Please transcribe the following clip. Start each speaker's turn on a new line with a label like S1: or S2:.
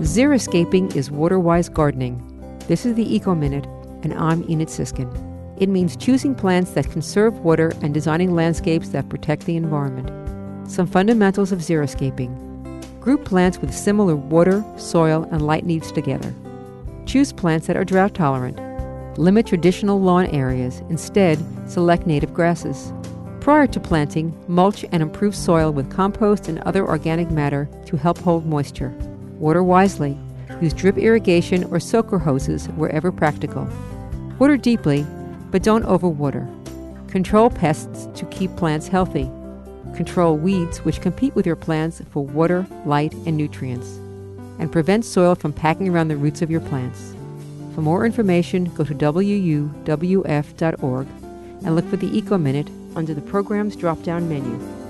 S1: Xeriscaping is water-wise gardening. This is the Eco Minute, and I'm Enid Sisskin. It means choosing plants that conserve water and designing landscapes that protect the environment. Some fundamentals of xeriscaping. Group plants with similar water, soil, and light needs together. Choose plants that are drought tolerant. Limit traditional lawn areas. Instead, select native grasses. Prior to planting, mulch and improve soil with compost and other organic matter to help hold moisture. Water wisely. Use drip irrigation or soaker hoses wherever practical. Water deeply, but don't overwater. Control pests to keep plants healthy. Control weeds which compete with your plants for water, light, and nutrients. And prevent soil from packing around the roots of your plants. For more information, go to wuwf.org and look for the Eco Minute under the program's drop down menu.